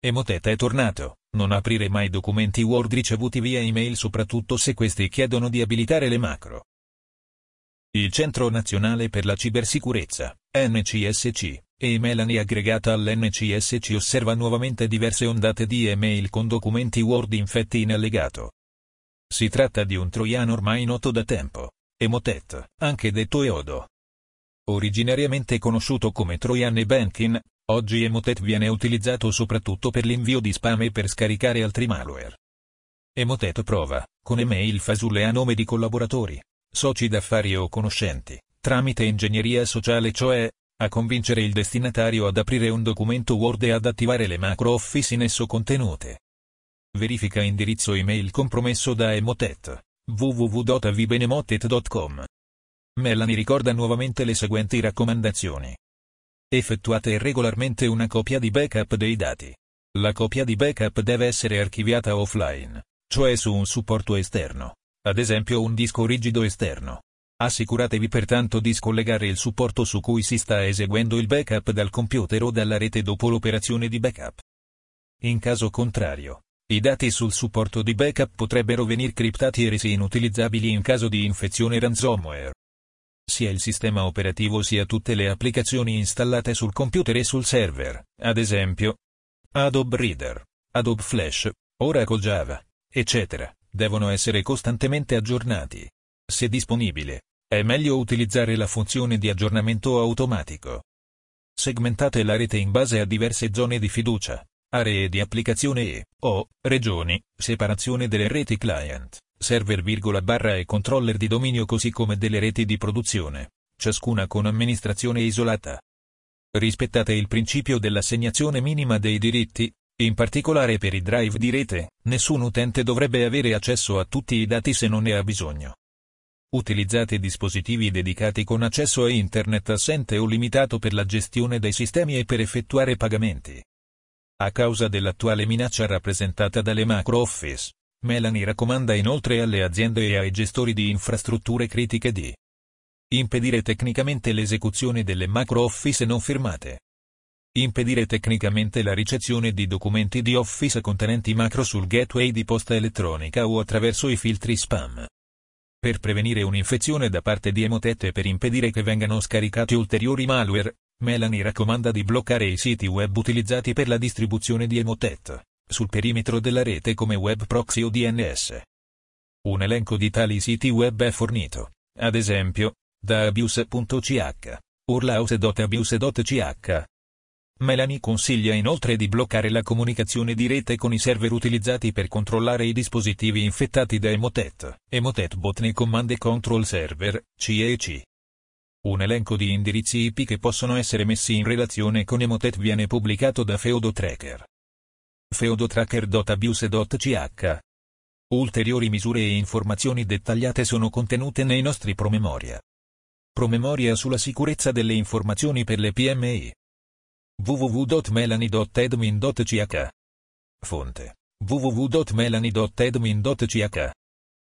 Emotet è tornato. Non aprire mai documenti Word ricevuti via email soprattutto se questi chiedono di abilitare le macro. Il Centro Nazionale per la Cibersicurezza, NCSC, e Melanie aggregata all'NCSC osserva nuovamente diverse ondate di email con documenti Word infetti in allegato. Si tratta di un troiano ormai noto da tempo, Emotet, anche detto Eodo. Originariamente conosciuto come Trojan e Bankin, Oggi Emotet viene utilizzato soprattutto per l'invio di spam e per scaricare altri malware. Emotet prova, con email fasulle a nome di collaboratori, soci d'affari o conoscenti, tramite ingegneria sociale cioè, a convincere il destinatario ad aprire un documento Word e ad attivare le macro Office in esso contenute. Verifica indirizzo email compromesso da Emotet, www.vibenemotet.com. Melanie ricorda nuovamente le seguenti raccomandazioni. Effettuate regolarmente una copia di backup dei dati. La copia di backup deve essere archiviata offline, cioè su un supporto esterno, ad esempio un disco rigido esterno. Assicuratevi pertanto di scollegare il supporto su cui si sta eseguendo il backup dal computer o dalla rete dopo l'operazione di backup. In caso contrario, i dati sul supporto di backup potrebbero venire criptati e resi inutilizzabili in caso di infezione ransomware sia il sistema operativo sia tutte le applicazioni installate sul computer e sul server, ad esempio Adobe Reader, Adobe Flash, Oracle Java, eccetera, devono essere costantemente aggiornati. Se disponibile, è meglio utilizzare la funzione di aggiornamento automatico. Segmentate la rete in base a diverse zone di fiducia, aree di applicazione e, o, regioni, separazione delle reti client server barra e controller di dominio così come delle reti di produzione, ciascuna con amministrazione isolata. Rispettate il principio dell'assegnazione minima dei diritti, in particolare per i drive di rete, nessun utente dovrebbe avere accesso a tutti i dati se non ne ha bisogno. Utilizzate dispositivi dedicati con accesso a internet assente o limitato per la gestione dei sistemi e per effettuare pagamenti. A causa dell'attuale minaccia rappresentata dalle macro office, Melanie raccomanda inoltre alle aziende e ai gestori di infrastrutture critiche di impedire tecnicamente l'esecuzione delle macro Office non firmate. Impedire tecnicamente la ricezione di documenti di Office contenenti macro sul gateway di posta elettronica o attraverso i filtri spam. Per prevenire un'infezione da parte di Emotet e per impedire che vengano scaricati ulteriori malware, Melanie raccomanda di bloccare i siti web utilizzati per la distribuzione di Emotet sul perimetro della rete come web proxy o DNS. Un elenco di tali siti web è fornito, ad esempio, da abuse.ch, urlaus.abuse.ch. Melanie consiglia inoltre di bloccare la comunicazione di rete con i server utilizzati per controllare i dispositivi infettati da Emotet, Emotet Botnet Command Control Server, CEC. Un elenco di indirizzi IP che possono essere messi in relazione con Emotet viene pubblicato da Feudo Tracker feodotracker.abuse.ch. Ulteriori misure e informazioni dettagliate sono contenute nei nostri promemoria. Promemoria sulla sicurezza delle informazioni per le PMI. www.melanie.admin.ch Fonte www.melanie.admin.ch